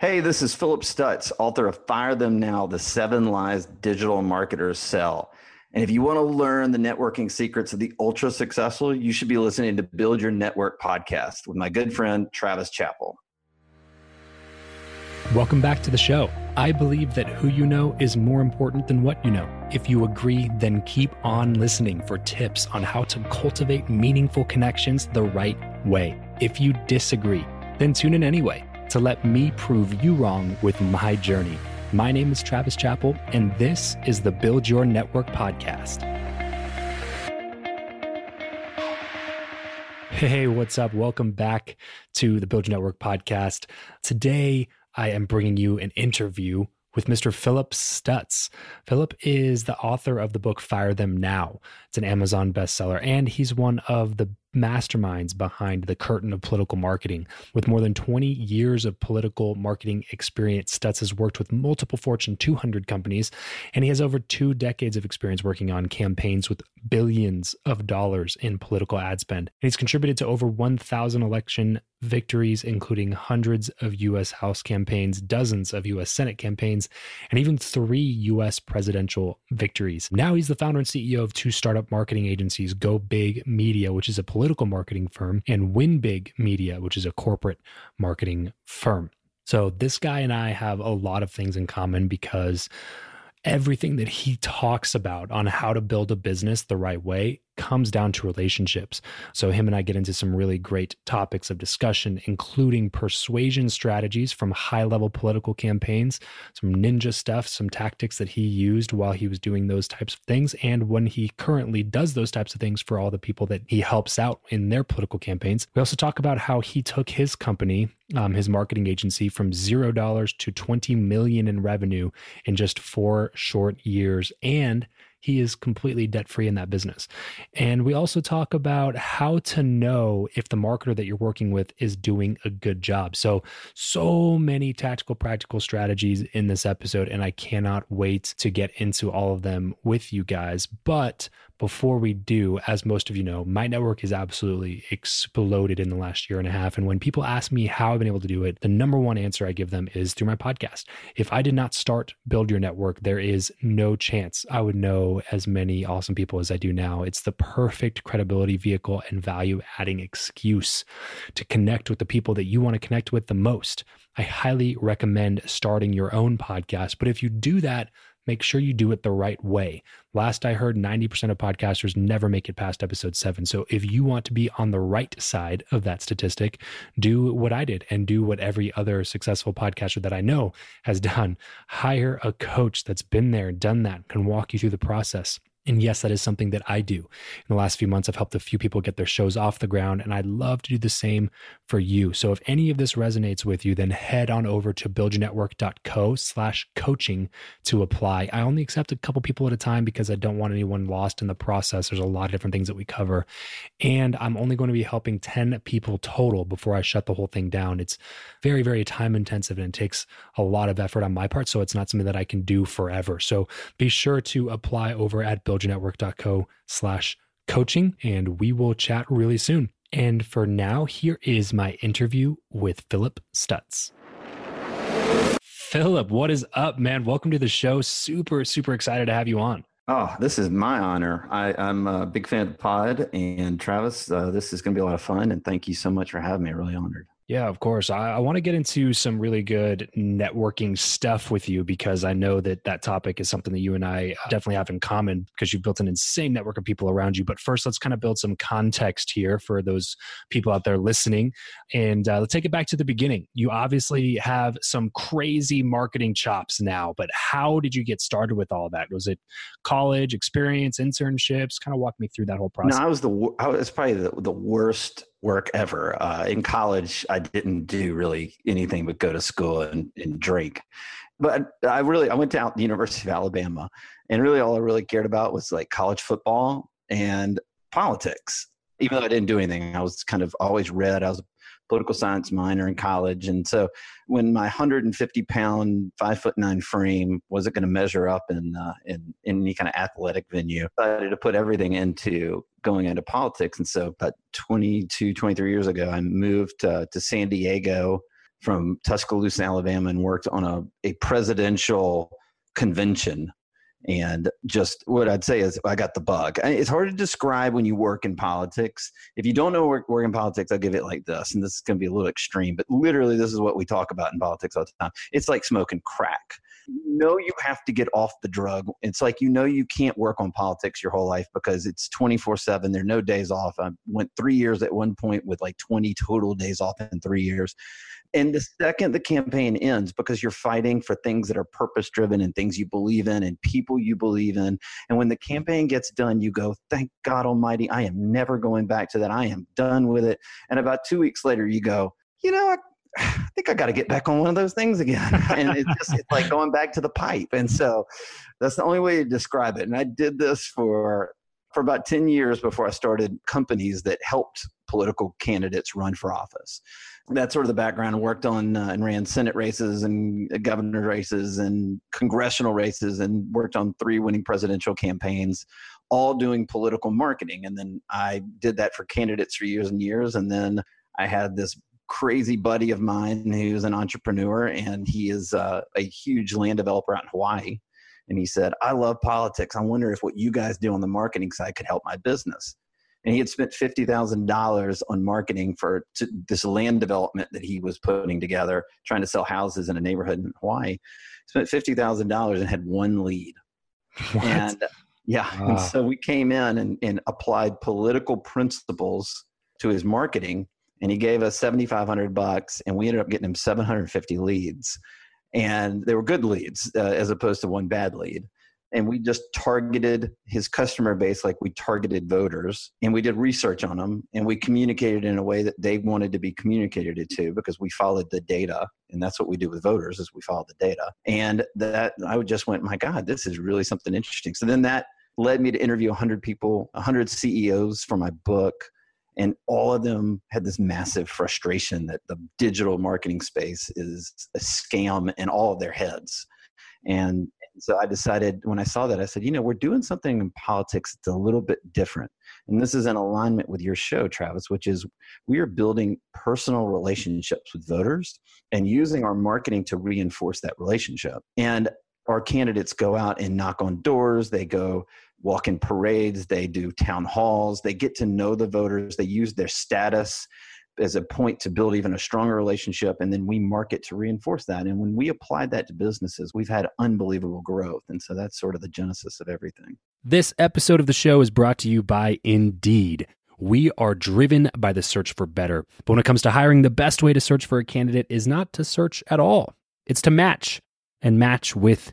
Hey, this is Philip Stutts, author of Fire Them Now The Seven Lies Digital Marketers Sell. And if you want to learn the networking secrets of the ultra successful, you should be listening to Build Your Network podcast with my good friend, Travis Chappell. Welcome back to the show. I believe that who you know is more important than what you know. If you agree, then keep on listening for tips on how to cultivate meaningful connections the right way. If you disagree, then tune in anyway to let me prove you wrong with my journey. My name is Travis Chappell, and this is the Build Your Network podcast. Hey, what's up? Welcome back to the Build Your Network podcast. Today, I am bringing you an interview with Mr. Philip Stutts. Philip is the author of the book Fire Them Now. It's an Amazon bestseller, and he's one of the masterminds behind the curtain of political marketing. With more than 20 years of political marketing experience, Stutts has worked with multiple Fortune 200 companies, and he has over two decades of experience working on campaigns with billions of dollars in political ad spend. And he's contributed to over 1,000 election victories, including hundreds of U.S. House campaigns, dozens of U.S. Senate campaigns, and even three U.S. presidential victories. Now he's the founder and CEO of two startup marketing agencies, Go Big Media, which is a political marketing firm, and Win Big Media, which is a corporate marketing firm. So this guy and I have a lot of things in common because everything that he talks about on how to build a business the right way comes down to relationships. So, him and I get into some really great topics of discussion, including persuasion strategies from high level political campaigns, some ninja stuff, some tactics that he used while he was doing those types of things, and when he currently does those types of things for all the people that he helps out in their political campaigns. We also talk about how he took his company, um, his marketing agency, from zero dollars to 20 million in revenue in just four short years and he is completely debt free in that business. And we also talk about how to know if the marketer that you're working with is doing a good job. So, so many tactical, practical strategies in this episode, and I cannot wait to get into all of them with you guys. But before we do, as most of you know, my network is absolutely exploded in the last year and a half. And when people ask me how I've been able to do it, the number one answer I give them is through my podcast. If I did not start Build Your Network, there is no chance I would know as many awesome people as I do now. It's the perfect credibility vehicle and value adding excuse to connect with the people that you want to connect with the most. I highly recommend starting your own podcast. But if you do that, make sure you do it the right way. Last I heard, 90% of podcasters never make it past episode seven. So if you want to be on the right side of that statistic, do what I did and do what every other successful podcaster that I know has done. Hire a coach that's been there, done that, can walk you through the process. And yes, that is something that I do. In the last few months, I've helped a few people get their shows off the ground, and I'd love to do the same for you. So if any of this resonates with you, then head on over to buildyournetwork.co slash coaching to apply. I only accept a couple people at a time because I don't want anyone lost in the process. There's a lot of different things that we cover. And I'm only going to be helping 10 people total before I shut the whole thing down. It's very, very time intensive and it takes a lot of effort on my part. So it's not something that I can do forever. So be sure to apply over at build buildyournetwork.co slash coaching, and we will chat really soon. And for now, here is my interview with Philip Stutts. Philip, what is up, man? Welcome to the show. Super, super excited to have you on. Oh, this is my honor. I, am a big fan of pod, and Travis, uh, this is going to be a lot of fun. And thank you so much for having me. Really honored. Yeah, of course. I, I want to get into some really good networking stuff with you because I know that that topic is something that you and I definitely have in common because you've built an insane network of people around you. But first, let's kind of build some context here for those people out there listening. And uh, let's take it back to the beginning. You obviously have some crazy marketing chops now, but how did you get started with all that? Was it college experience, internships? Kind of walk me through that whole process. No, I was the I was probably the, the worst work ever. Uh, in college, I didn't do really anything but go to school and, and drink. But I really, I went to the University of Alabama, and really all I really cared about was like college football and politics. Even though I didn't do anything, I was kind of always read. I was political science minor in college. And so when my 150 pound, five foot nine frame wasn't going to measure up in, uh, in, in any kind of athletic venue, I decided to put everything into going into politics. And so about 22, 23 years ago, I moved uh, to San Diego from Tuscaloosa, Alabama, and worked on a, a presidential convention and just what I'd say is I got the bug. It's hard to describe when you work in politics. If you don't know work, work in politics, I'll give it like this, and this is going to be a little extreme, but literally this is what we talk about in politics all the time. It's like smoking crack. You know you have to get off the drug. It's like you know you can't work on politics your whole life because it's 24/7. There are no days off. I went 3 years at one point with like 20 total days off in 3 years. And the second the campaign ends, because you're fighting for things that are purpose driven and things you believe in and people you believe in. And when the campaign gets done, you go, thank God Almighty, I am never going back to that. I am done with it. And about two weeks later, you go, you know, I, I think I got to get back on one of those things again. and it's just it's like going back to the pipe. And so that's the only way to describe it. And I did this for for about 10 years before I started companies that helped political candidates run for office that's sort of the background. I worked on uh, and ran Senate races and governor races and congressional races and worked on three winning presidential campaigns, all doing political marketing. And then I did that for candidates for years and years. And then I had this crazy buddy of mine who's an entrepreneur and he is uh, a huge land developer out in Hawaii. And he said, I love politics. I wonder if what you guys do on the marketing side could help my business and he had spent fifty thousand dollars on marketing for to, this land development that he was putting together, trying to sell houses in a neighborhood in Hawaii. Spent fifty thousand dollars and had one lead. What? And yeah, and so we came in and, and applied political principles to his marketing, and he gave us seventy five hundred bucks, and we ended up getting him seven hundred fifty leads, and they were good leads uh, as opposed to one bad lead. And we just targeted his customer base like we targeted voters and we did research on them and we communicated in a way that they wanted to be communicated to because we followed the data and that's what we do with voters is we follow the data. And that i just went my god this is really something interesting. So then that led me to interview 100 people 100 ceos for my book and all of them had this massive frustration that the digital marketing space is a scam in all of their heads and so I decided when I saw that, I said, you know, we're doing something in politics that's a little bit different. And this is in alignment with your show, Travis, which is we are building personal relationships with voters and using our marketing to reinforce that relationship. And our candidates go out and knock on doors, they go walk in parades, they do town halls, they get to know the voters, they use their status as a point to build even a stronger relationship and then we market to reinforce that. And when we applied that to businesses we've had unbelievable growth. And so that's sort of the genesis of everything. This episode of the show is brought to you by indeed. We are driven by the search for better. But when it comes to hiring the best way to search for a candidate is not to search at all. It's to match and match with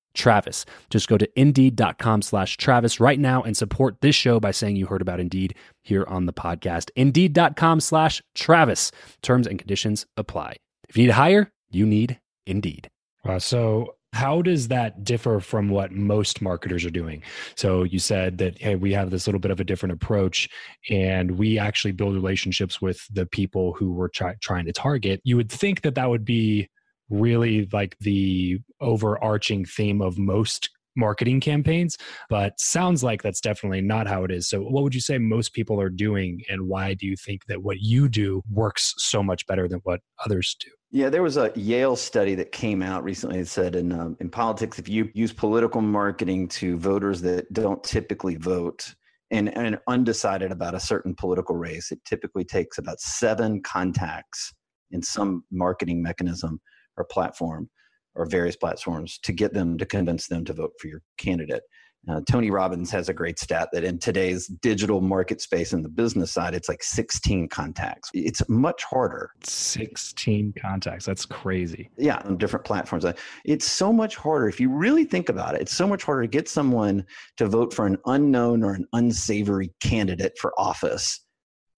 Travis. Just go to indeed.com slash Travis right now and support this show by saying you heard about Indeed here on the podcast. Indeed.com slash Travis. Terms and conditions apply. If you need to hire, you need Indeed. Uh, so, how does that differ from what most marketers are doing? So, you said that, hey, we have this little bit of a different approach and we actually build relationships with the people who we're try- trying to target. You would think that that would be really like the overarching theme of most marketing campaigns, but sounds like that's definitely not how it is. So, what would you say most people are doing, and why do you think that what you do works so much better than what others do? Yeah, there was a Yale study that came out recently that said in um, in politics, if you use political marketing to voters that don't typically vote and, and undecided about a certain political race, it typically takes about seven contacts in some marketing mechanism or platform or various platforms to get them to convince them to vote for your candidate. Uh, Tony Robbins has a great stat that in today's digital market space and the business side, it's like 16 contacts. It's much harder. 16 contacts. That's crazy. Yeah, on different platforms. It's so much harder. If you really think about it, it's so much harder to get someone to vote for an unknown or an unsavory candidate for office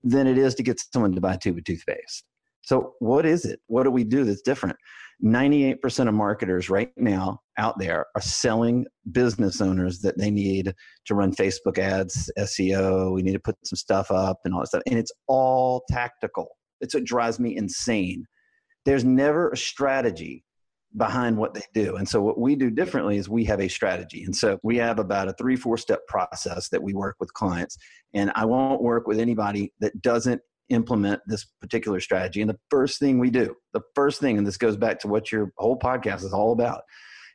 than it is to get someone to buy a tube of toothpaste. So, what is it? What do we do that's different? 98% of marketers right now out there are selling business owners that they need to run Facebook ads, SEO. We need to put some stuff up and all that stuff. And it's all tactical. It's what drives me insane. There's never a strategy behind what they do. And so what we do differently is we have a strategy. And so we have about a three, four step process that we work with clients. And I won't work with anybody that doesn't implement this particular strategy. And the first thing we do, the first thing, and this goes back to what your whole podcast is all about,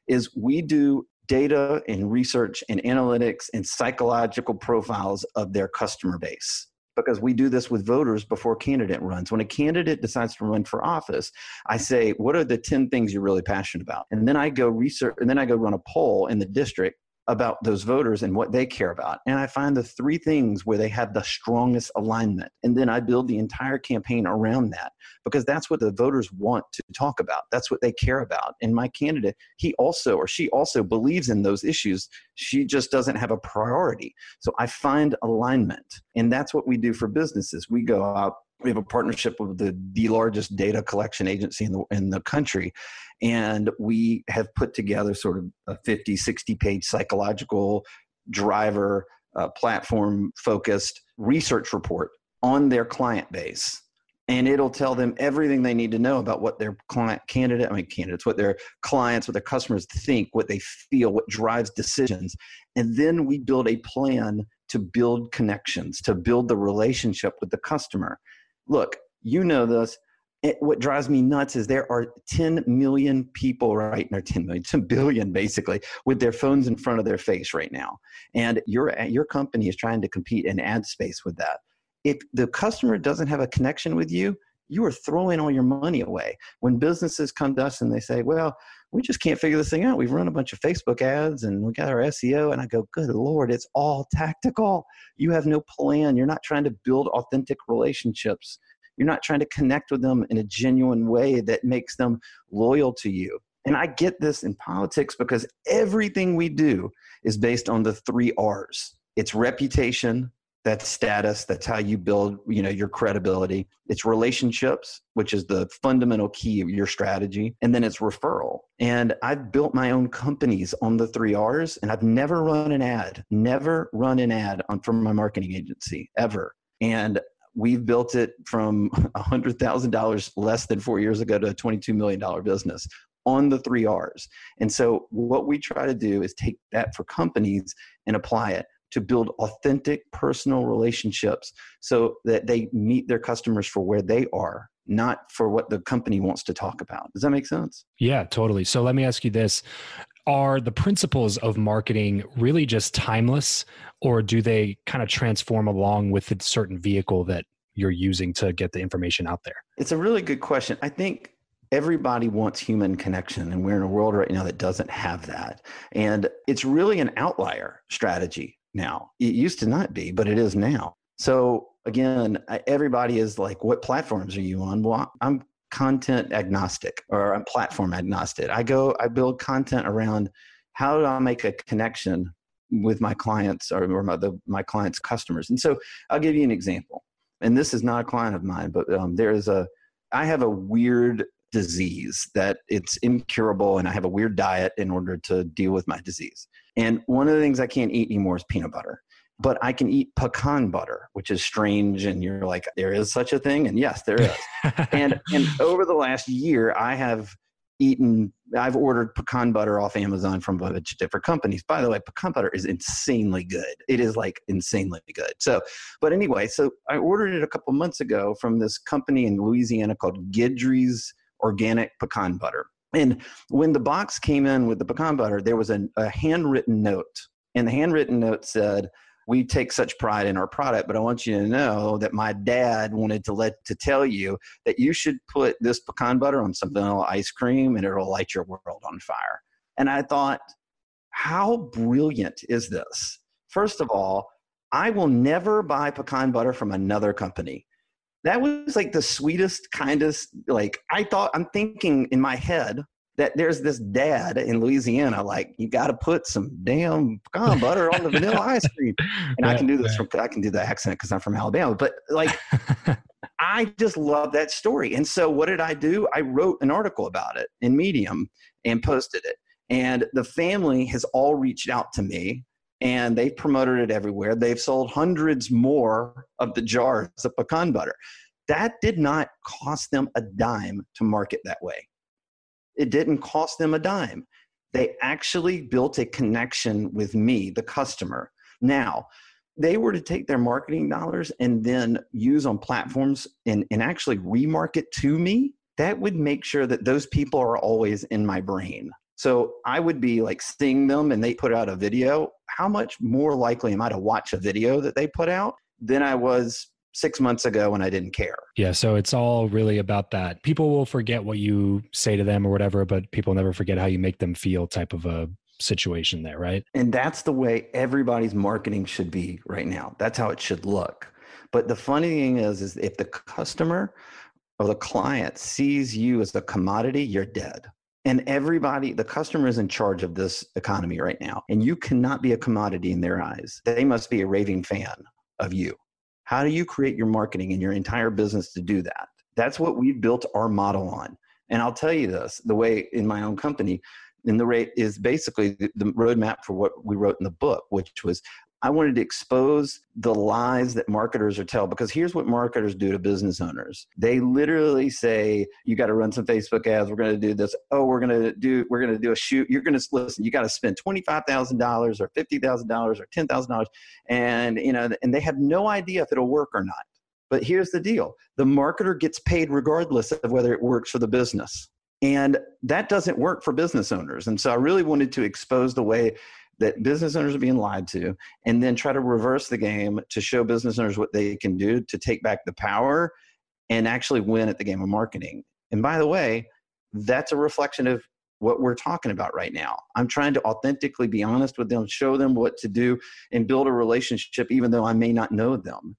is we do data and research and analytics and psychological profiles of their customer base because we do this with voters before candidate runs. When a candidate decides to run for office, I say, what are the 10 things you're really passionate about? And then I go research and then I go run a poll in the district about those voters and what they care about. And I find the three things where they have the strongest alignment. And then I build the entire campaign around that because that's what the voters want to talk about. That's what they care about. And my candidate, he also or she also believes in those issues. She just doesn't have a priority. So I find alignment. And that's what we do for businesses. We go out we have a partnership with the, the largest data collection agency in the, in the country and we have put together sort of a 50 60 page psychological driver uh, platform focused research report on their client base and it'll tell them everything they need to know about what their client candidate, I mean candidates, what their clients, what their customers think, what they feel, what drives decisions. And then we build a plan to build connections, to build the relationship with the customer. Look, you know this. It, what drives me nuts is there are 10 million people right now 10 million 10 billion basically with their phones in front of their face right now and your your company is trying to compete in ad space with that if the customer doesn't have a connection with you, you are throwing all your money away. When businesses come to us and they say, well, we just can't figure this thing out. We've run a bunch of Facebook ads and we got our SEO. And I go, good Lord, it's all tactical. You have no plan. You're not trying to build authentic relationships. You're not trying to connect with them in a genuine way that makes them loyal to you. And I get this in politics because everything we do is based on the three R's it's reputation, that's status that's how you build you know your credibility. It's relationships which is the fundamental key of your strategy and then it's referral. And i've built my own companies on the three r's and i've never run an ad never run an ad on from my marketing agency ever. And we've built it from $100000 less than four years ago to a $22 million business on the three r's. And so what we try to do is take that for companies and apply it to build authentic personal relationships so that they meet their customers for where they are not for what the company wants to talk about. Does that make sense? Yeah totally. So let me ask you this. Are the principles of marketing really just timeless or do they kind of transform along with a certain vehicle that you're using to get the information out there? It's a really good question. I think everybody wants human connection and we're in a world right now that doesn't have that. And it's really an outlier strategy now. It used to not be, but it is now. So again, everybody is like, what platforms are you on? Well, I'm content agnostic or I'm platform agnostic. I go, I build content around how do I make a connection with my clients or, or my, the, my clients' customers. And so I'll give you an example. And this is not a client of mine, but um, there is a, I have a weird disease that it's incurable and I have a weird diet in order to deal with my disease. And one of the things I can't eat anymore is peanut butter. But I can eat pecan butter, which is strange. And you're like, there is such a thing? And yes, there is. and and over the last year, I have eaten I've ordered pecan butter off Amazon from a bunch of different companies. By the way, pecan butter is insanely good. It is like insanely good. So, but anyway, so I ordered it a couple months ago from this company in Louisiana called Guidry's organic pecan butter. And when the box came in with the pecan butter, there was a, a handwritten note. And the handwritten note said, we take such pride in our product, but I want you to know that my dad wanted to let to tell you that you should put this pecan butter on some vanilla ice cream and it'll light your world on fire. And I thought, how brilliant is this? First of all, I will never buy pecan butter from another company that was like the sweetest, kindest. Like I thought, I'm thinking in my head that there's this dad in Louisiana, like you got to put some damn pecan butter on the vanilla ice cream. And right, I can do this from I can do the accent because I'm from Alabama. But like, I just love that story. And so what did I do? I wrote an article about it in Medium and posted it. And the family has all reached out to me and they've promoted it everywhere. They've sold hundreds more of the jars of pecan butter. That did not cost them a dime to market that way. It didn't cost them a dime. They actually built a connection with me, the customer. Now, they were to take their marketing dollars and then use on platforms and, and actually remarket to me, that would make sure that those people are always in my brain. So I would be like seeing them and they put out a video. How much more likely am I to watch a video that they put out than I was six months ago when I didn't care? Yeah. So it's all really about that. People will forget what you say to them or whatever, but people never forget how you make them feel type of a situation there, right? And that's the way everybody's marketing should be right now. That's how it should look. But the funny thing is, is if the customer or the client sees you as a commodity, you're dead. And everybody, the customer is in charge of this economy right now. And you cannot be a commodity in their eyes. They must be a raving fan of you. How do you create your marketing and your entire business to do that? That's what we've built our model on. And I'll tell you this the way in my own company, and the rate is basically the roadmap for what we wrote in the book, which was I wanted to expose the lies that marketers are telling because here's what marketers do to business owners. They literally say, you got to run some Facebook ads. We're going to do this. Oh, we're going to do, we're going to do a shoot. You're going to listen, you got to spend $25,000 or $50,000 or $10,000. And, you know, and they have no idea if it'll work or not. But here's the deal. The marketer gets paid regardless of whether it works for the business. And that doesn't work for business owners. And so I really wanted to expose the way that business owners are being lied to and then try to reverse the game to show business owners what they can do to take back the power and actually win at the game of marketing. And by the way, that's a reflection of what we're talking about right now. I'm trying to authentically be honest with them, show them what to do, and build a relationship, even though I may not know them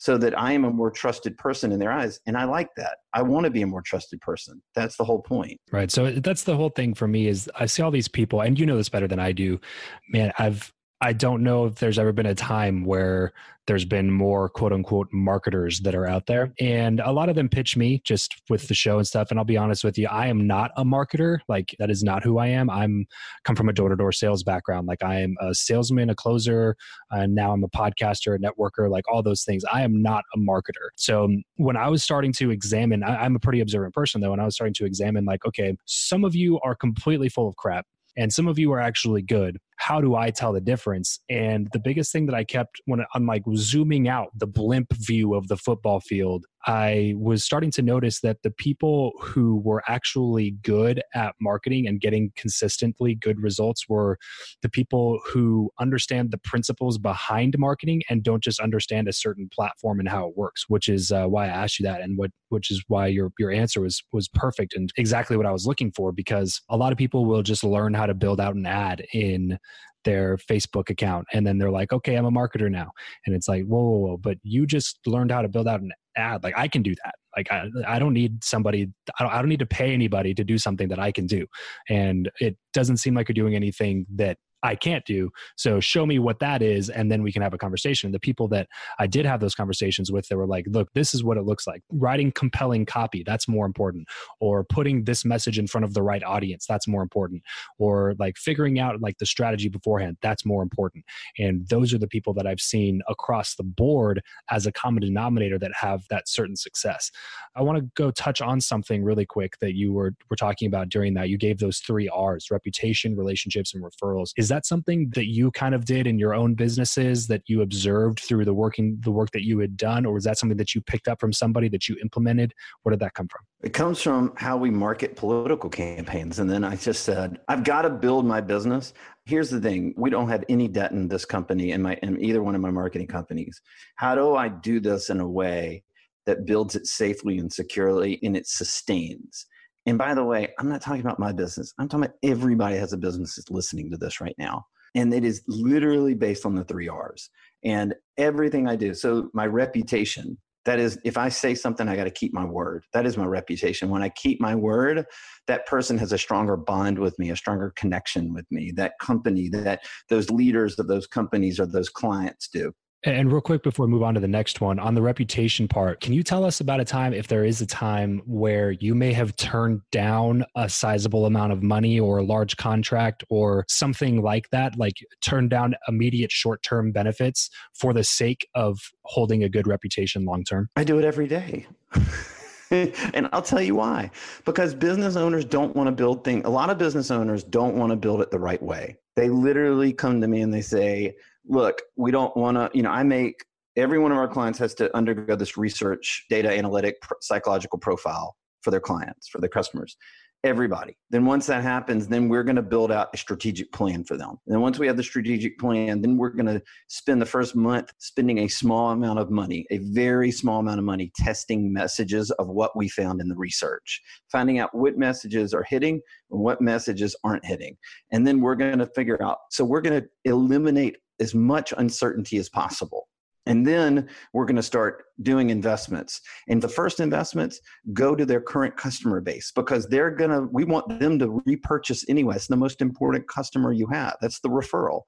so that I am a more trusted person in their eyes. And I like that. I want to be a more trusted person. That's the whole point. Right. So that's the whole thing for me is I see all these people and you know this better than I do. Man, I've I don't know if there's ever been a time where there's been more quote unquote marketers that are out there. And a lot of them pitch me just with the show and stuff. And I'll be honest with you, I am not a marketer. Like that is not who I am. I'm come from a door to door sales background. Like I am a salesman, a closer, and now I'm a podcaster, a networker, like all those things. I am not a marketer. So um, when I was starting to examine, I, I'm a pretty observant person though. And I was starting to examine, like, okay, some of you are completely full of crap and some of you are actually good how do I tell the difference? And the biggest thing that I kept when I'm like zooming out the blimp view of the football field, I was starting to notice that the people who were actually good at marketing and getting consistently good results were the people who understand the principles behind marketing and don't just understand a certain platform and how it works, which is uh, why I asked you that and what which is why your your answer was was perfect and exactly what I was looking for because a lot of people will just learn how to build out an ad in their Facebook account. And then they're like, okay, I'm a marketer now. And it's like, whoa, whoa, whoa. But you just learned how to build out an ad. Like I can do that. Like I, I don't need somebody, I don't, I don't need to pay anybody to do something that I can do. And it doesn't seem like you're doing anything that I can't do. So show me what that is, and then we can have a conversation. The people that I did have those conversations with, they were like, look, this is what it looks like. Writing compelling copy, that's more important. Or putting this message in front of the right audience, that's more important. Or like figuring out like the strategy beforehand, that's more important. And those are the people that I've seen across the board as a common denominator that have that certain success. I want to go touch on something really quick that you were, were talking about during that. You gave those three R's reputation, relationships, and referrals. Is that something that you kind of did in your own businesses that you observed through the working the work that you had done? Or was that something that you picked up from somebody that you implemented? Where did that come from? It comes from how we market political campaigns. And then i just said i've got to build my business. Here's the thing. We don't have any debt in this company in my in either one of my marketing companies. How do i do this in a way that builds it safely and securely and it sustains and by the way, I'm not talking about my business. I'm talking about everybody has a business that's listening to this right now. And it is literally based on the three R's and everything I do. So, my reputation that is, if I say something, I got to keep my word. That is my reputation. When I keep my word, that person has a stronger bond with me, a stronger connection with me. That company, that those leaders of those companies or those clients do. And real quick before we move on to the next one, on the reputation part, can you tell us about a time, if there is a time, where you may have turned down a sizable amount of money or a large contract or something like that, like turned down immediate short term benefits for the sake of holding a good reputation long term? I do it every day. and I'll tell you why. Because business owners don't want to build things. A lot of business owners don't want to build it the right way. They literally come to me and they say, look, we don't want to, you know, I make every one of our clients has to undergo this research, data analytic, psychological profile for their clients, for their customers. Everybody. Then once that happens, then we're going to build out a strategic plan for them. And then once we have the strategic plan, then we're going to spend the first month spending a small amount of money, a very small amount of money, testing messages of what we found in the research, finding out what messages are hitting and what messages aren't hitting. And then we're going to figure out. So we're going to eliminate as much uncertainty as possible. And then we're going to start doing investments. And the first investments go to their current customer base because they're going to, we want them to repurchase anyway. It's the most important customer you have. That's the referral.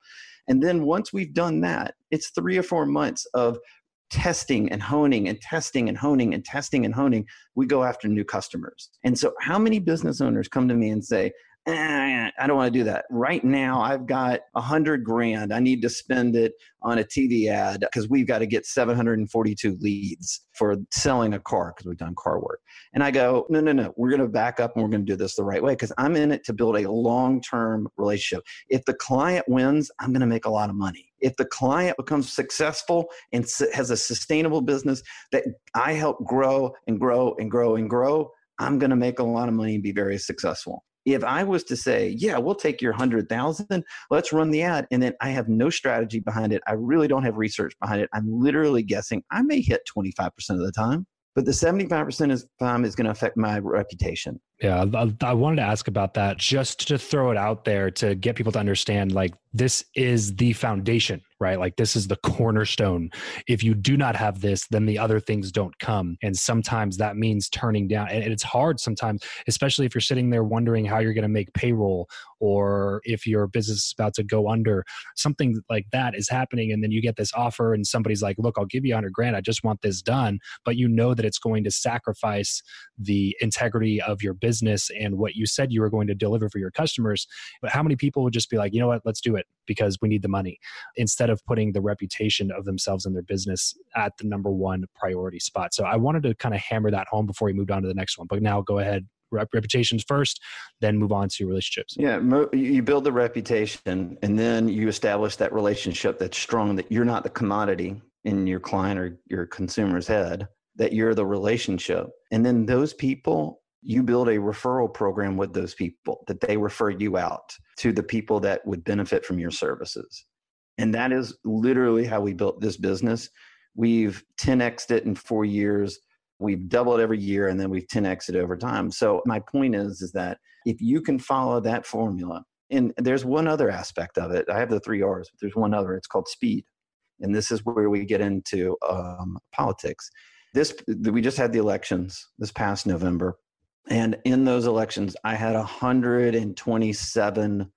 And then once we've done that, it's three or four months of testing and honing and testing and honing and testing and honing. We go after new customers. And so, how many business owners come to me and say, eh, I don't want to do that. Right now, I've got a hundred grand. I need to spend it on a TV ad because we've got to get 742 leads for selling a car because we've done car work. And I go, no, no, no, we're going to back up and we're going to do this the right way because I'm in it to build a long term relationship. If the client wins, I'm going to make a lot of money. If the client becomes successful and has a sustainable business that I help grow and grow and grow and grow, I'm going to make a lot of money and be very successful if I was to say, yeah, we'll take your 100,000, let's run the ad, and then I have no strategy behind it, I really don't have research behind it, I'm literally guessing I may hit 25% of the time, but the 75% of the time is going to affect my reputation. Yeah, I, I wanted to ask about that just to throw it out there to get people to understand like this is the foundation right? Like this is the cornerstone. If you do not have this, then the other things don't come. And sometimes that means turning down. And it's hard sometimes, especially if you're sitting there wondering how you're going to make payroll or if your business is about to go under. Something like that is happening. And then you get this offer and somebody's like, look, I'll give you 100 grand. I just want this done. But you know that it's going to sacrifice the integrity of your business and what you said you were going to deliver for your customers. But how many people would just be like, you know what, let's do it because we need the money instead of putting the reputation of themselves and their business at the number one priority spot. So I wanted to kind of hammer that home before we moved on to the next one. But now go ahead, reputations first, then move on to relationships. Yeah, you build the reputation and then you establish that relationship that's strong that you're not the commodity in your client or your consumer's head, that you're the relationship. And then those people you build a referral program with those people that they refer you out to the people that would benefit from your services. And that is literally how we built this business. We've 10xed it in four years. We've doubled every year and then we've 10xed it over time. So my point is, is that if you can follow that formula, and there's one other aspect of it. I have the three R's, but there's one other. It's called speed. And this is where we get into um, politics. This we just had the elections this past November and in those elections, I had 127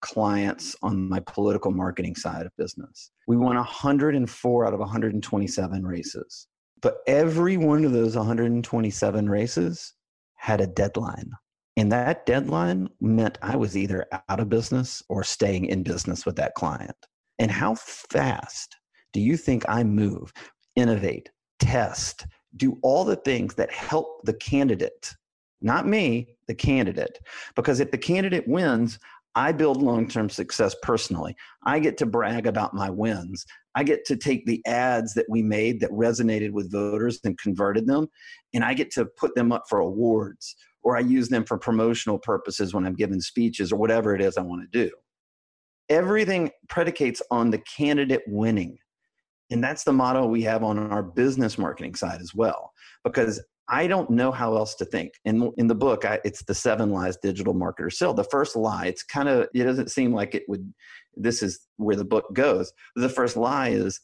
clients on my political marketing side of business. We won 104 out of 127 races. But every one of those 127 races had a deadline. And that deadline meant I was either out of business or staying in business with that client. And how fast do you think I move, innovate, test, do all the things that help the candidate not me, the candidate. Because if the candidate wins, I build long term success personally. I get to brag about my wins. I get to take the ads that we made that resonated with voters and converted them, and I get to put them up for awards or I use them for promotional purposes when I'm giving speeches or whatever it is I want to do. Everything predicates on the candidate winning. And that's the motto we have on our business marketing side as well. Because I don't know how else to think. In in the book, I, it's the seven lies digital marketers sell. The first lie, it's kind of it doesn't seem like it would. This is where the book goes. The first lie is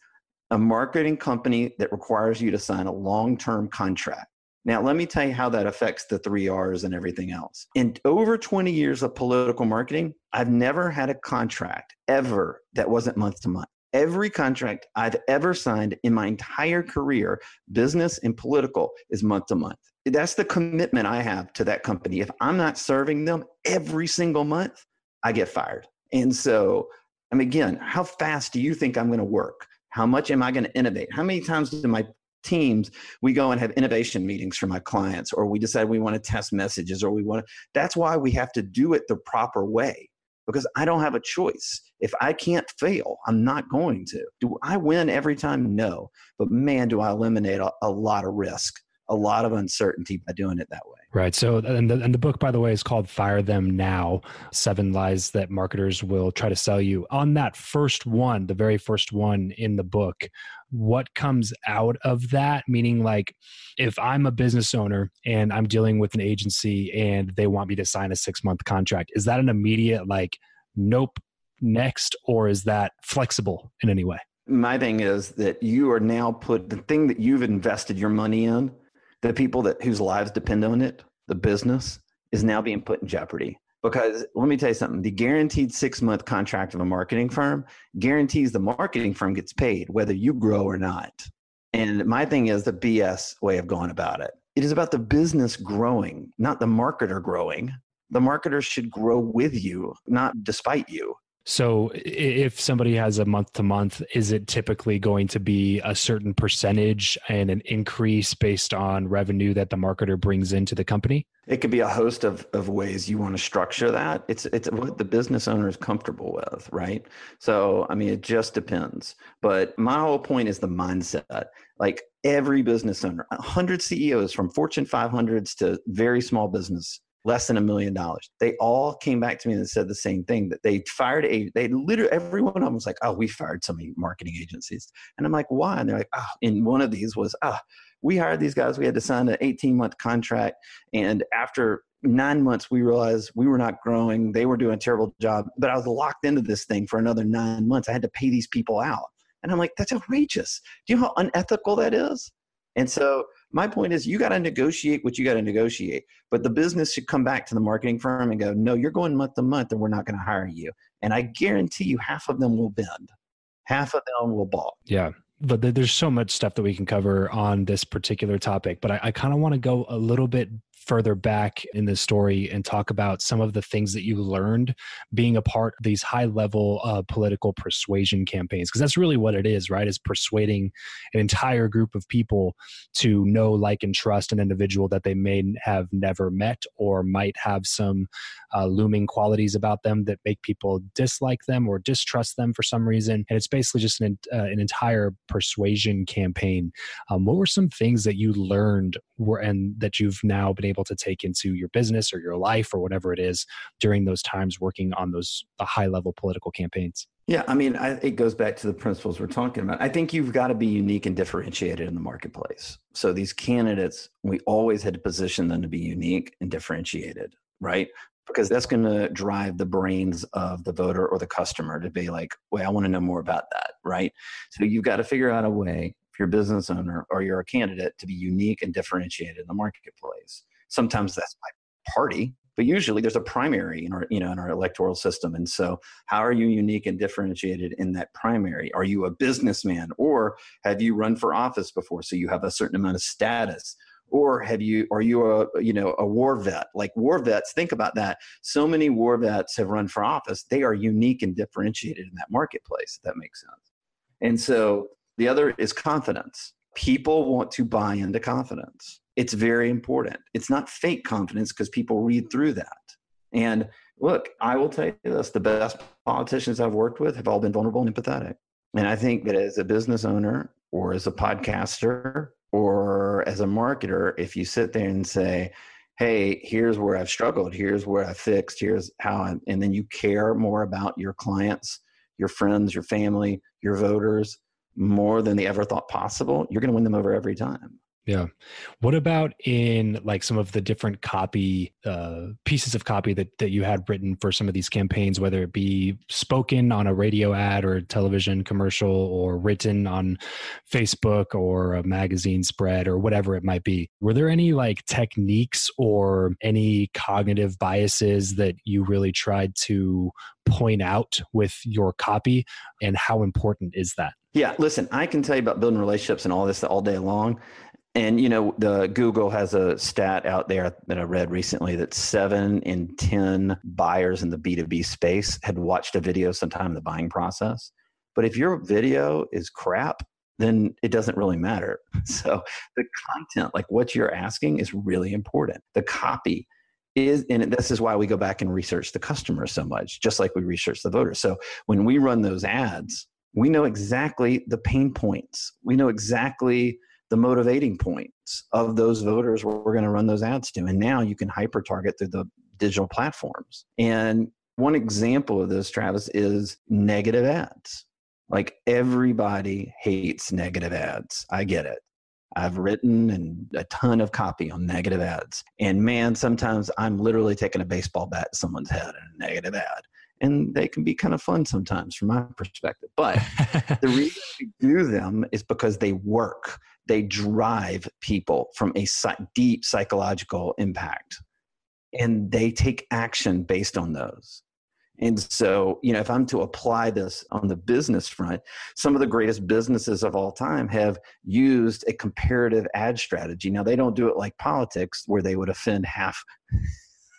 a marketing company that requires you to sign a long term contract. Now, let me tell you how that affects the three R's and everything else. In over 20 years of political marketing, I've never had a contract ever that wasn't month to month every contract I've ever signed in my entire career, business and political, is month to month. That's the commitment I have to that company. If I'm not serving them every single month, I get fired. And so, I mean, again, how fast do you think I'm going to work? How much am I going to innovate? How many times do my teams we go and have innovation meetings for my clients or we decide we want to test messages or we want to that's why we have to do it the proper way because I don't have a choice. If I can't fail, I'm not going to. Do I win every time? No. But man, do I eliminate a, a lot of risk, a lot of uncertainty by doing it that way. Right. So, and the, and the book, by the way, is called Fire Them Now Seven Lies That Marketers Will Try to Sell You. On that first one, the very first one in the book, what comes out of that? Meaning, like, if I'm a business owner and I'm dealing with an agency and they want me to sign a six month contract, is that an immediate, like, nope, next, or is that flexible in any way? My thing is that you are now put the thing that you've invested your money in the people that whose lives depend on it, the business, is now being put in jeopardy. Because let me tell you something the guaranteed six month contract of a marketing firm guarantees the marketing firm gets paid whether you grow or not. And my thing is the BS way of going about it. It is about the business growing, not the marketer growing. the marketers should grow with you, not despite you. So if somebody has a month to month, is it typically going to be a certain percentage and an increase based on revenue that the marketer brings into the company? It could be a host of, of ways you want to structure that. It's it's what the business owner is comfortable with, right? So I mean it just depends. But my whole point is the mindset. Like every business owner, 100 CEOs from Fortune 500s to very small business less than a million dollars. They all came back to me and said the same thing that they fired a, they literally, every one of them was like, oh, we fired so many marketing agencies. And I'm like, why? And they're like, oh, and one of these was, ah, oh, we hired these guys. We had to sign an 18 month contract. And after nine months, we realized we were not growing. They were doing a terrible job, but I was locked into this thing for another nine months. I had to pay these people out. And I'm like, that's outrageous. Do you know how unethical that is? And so my point is you got to negotiate what you got to negotiate but the business should come back to the marketing firm and go no you're going month to month and we're not going to hire you. And i guarantee you half of them will bend. Half of them will balk yeah but there's so much stuff that we can cover on this particular topic but i, I kind of want to go a little bit further back in the story and talk about some of the things that you learned being a part of these high level uh, political persuasion campaigns because that's really what it is right? Is persuading an entire group of people to know like and trust an individual that they may have never met or might have some uh, looming qualities about them that make people dislike them or distrust them for some reason. And it's basically just an, uh, an entire persuasion campaign. Um, what were some things that you learned were, and that you've now been able able to take into your business or your life or whatever it is during those times working on those high level political campaigns? Yeah, I mean, I, it goes back to the principles we're talking about. I think you've got to be unique and differentiated in the marketplace. So these candidates, we always had to position them to be unique and differentiated, right? Because that's going to drive the brains of the voter or the customer to be like, "Wait, I want to know more about that," right? So you've got to figure out a way if you're a business owner or you're a candidate to be unique and differentiated in the marketplace. Sometimes that's by party, but usually there's a primary in our you know in our electoral system. And so how are you unique and differentiated in that primary? Are you a businessman or have you run for office before so you have a certain amount of status? Or have you are you a you know a war vet? Like war vets think about that. So many war vets have run for office. They are unique and differentiated in that marketplace if that makes sense. And so the other is confidence. People want to buy into confidence it's very important. It's not fake confidence because people read through that. And look, I will tell you this the best politicians I've worked with have all been vulnerable and empathetic. And I think that as a business owner or as a podcaster or as a marketer, if you sit there and say, hey, here's where I've struggled, here's where I fixed, here's how, I'm, and then you care more about your clients, your friends, your family, your voters more than they ever thought possible, you're going to win them over every time. Yeah. What about in like some of the different copy uh, pieces of copy that that you had written for some of these campaigns, whether it be spoken on a radio ad or television commercial, or written on Facebook or a magazine spread or whatever it might be? Were there any like techniques or any cognitive biases that you really tried to point out with your copy, and how important is that? Yeah, listen, I can tell you about building relationships and all this all day long. And you know, the Google has a stat out there that I read recently that seven in ten buyers in the B two B space had watched a video sometime in the buying process. But if your video is crap, then it doesn't really matter. So the content, like what you're asking, is really important. The copy is, and this is why we go back and research the customer so much, just like we research the voter So when we run those ads, we know exactly the pain points. We know exactly the motivating points of those voters we're going to run those ads to. And now you can hyper target through the digital platforms. And one example of this, Travis, is negative ads. Like everybody hates negative ads. I get it. I've written and a ton of copy on negative ads. And man, sometimes I'm literally taking a baseball bat to someone's head in a negative ad. And they can be kind of fun sometimes from my perspective. But the reason we do them is because they work they drive people from a deep psychological impact. And they take action based on those. And so you know if i'm to apply this on the business front some of the greatest businesses of all time have used a comparative ad strategy. Now they don't do it like politics where they would offend half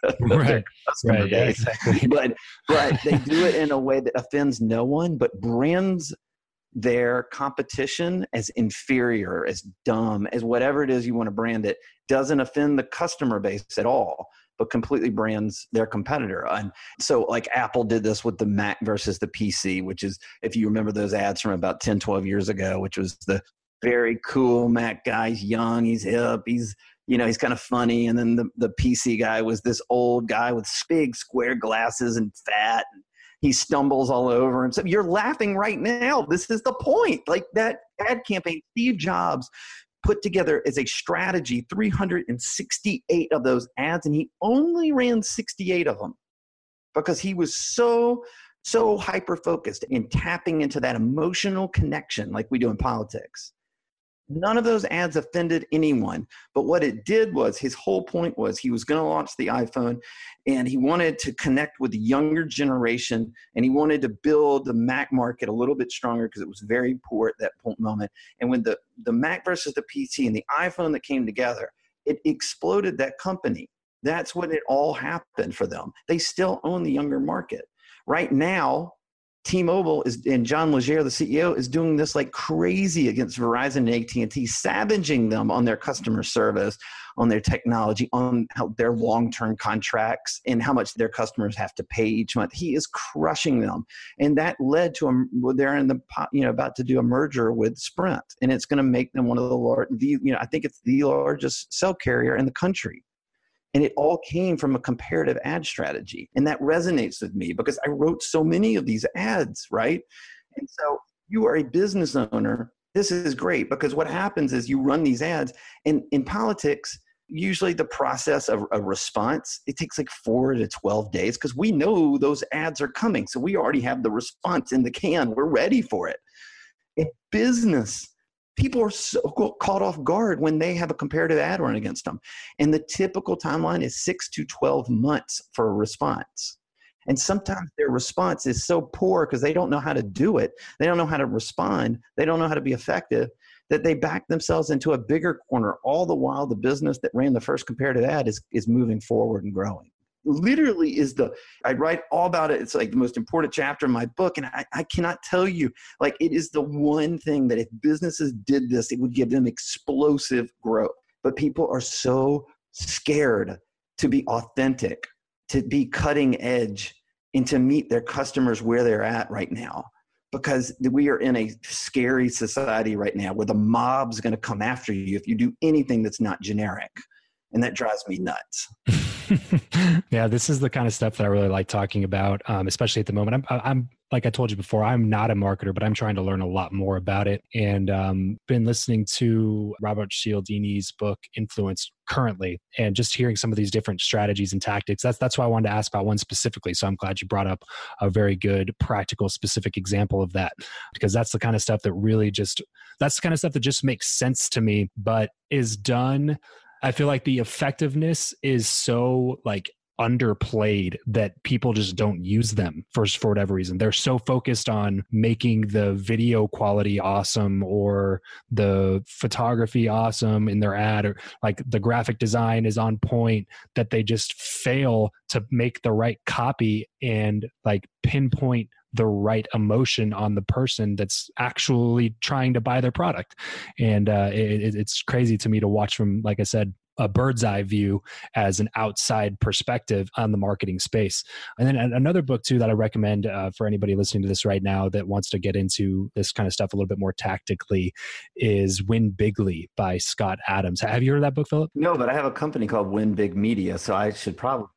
right, right, yeah, exactly. but but they do it in a way that offends no one, but brands their competition as inferior, as dumb, as whatever it is you want to brand it, doesn't offend the customer base at all, but completely brands their competitor. And so, like Apple did this with the Mac versus the PC, which is, if you remember those ads from about 10, 12 years ago, which was the very cool Mac guy. He's young, he's hip, he's you know, he's kind of funny. And then the, the PC guy was this old guy with big square glasses and fat. And he stumbles all over himself. You're laughing right now. This is the point. Like that ad campaign, Steve Jobs put together as a strategy 368 of those ads, and he only ran 68 of them because he was so so hyper focused in tapping into that emotional connection like we do in politics None of those ads offended anyone. But what it did was his whole point was he was going to launch the iPhone and he wanted to connect with the younger generation and he wanted to build the Mac market a little bit stronger because it was very poor at that point moment. And when the, the Mac versus the PC and the iPhone that came together, it exploded that company. That's when it all happened for them. They still own the younger market. Right now, T-Mobile is and John Legere, the CEO, is doing this like crazy against Verizon and AT&T, savaging them on their customer service, on their technology, on how their long-term contracts, and how much their customers have to pay each month. He is crushing them, and that led to a they're in the you know about to do a merger with Sprint, and it's going to make them one of the large. The you know I think it's the largest cell carrier in the country. And it all came from a comparative ad strategy. And that resonates with me because I wrote so many of these ads, right? And so you are a business owner. This is great because what happens is you run these ads, and in politics, usually the process of a response it takes like four to 12 days because we know those ads are coming so we already have the response in the can we're ready for it in business people are so caught off guard when they have a comparative ad run against them. And the typical timeline is six to 12 months for a response. And sometimes their response is so poor because they don't know how to do it. They don't know how to respond. They don't know how to be effective that they back themselves into a bigger corner. All the while, the business that ran the first comparative ad is, is moving forward and growing literally is the i write all about it. It's like the most important chapter in my book and I, I cannot tell you like it is the one thing that if businesses did this it would give them explosive growth. But people are so scared to be authentic to be cutting edge and to meet their customers where they're at right now. Because we are in a scary society right now where the mob's going to come after you if you do anything that's not generic and that drives me nuts yeah, this is the kind of stuff that I really like talking about, um, especially at the moment. I'm, I'm, like I told you before, I'm not a marketer, but I'm trying to learn a lot more about it. And um, been listening to Robert Cialdini's book Influence currently, and just hearing some of these different strategies and tactics. That's that's why I wanted to ask about one specifically. So I'm glad you brought up a very good, practical, specific example of that, because that's the kind of stuff that really just that's the kind of stuff that just makes sense to me, but is done I feel like the effectiveness is so like underplayed that people just don't use them for for whatever reason. They're so focused on making the video quality awesome or the photography awesome in their ad or like the graphic design is on point that they just fail to make the right copy and like pinpoint the right emotion on the person that's actually trying to buy their product. And uh, it, it's crazy to me to watch from, like I said, a bird's eye view as an outside perspective on the marketing space. And then another book too that I recommend uh, for anybody listening to this right now that wants to get into this kind of stuff a little bit more tactically is Win Bigly by Scott Adams. Have you heard of that book, Philip? No, but I have a company called Win Big Media, so I should probably.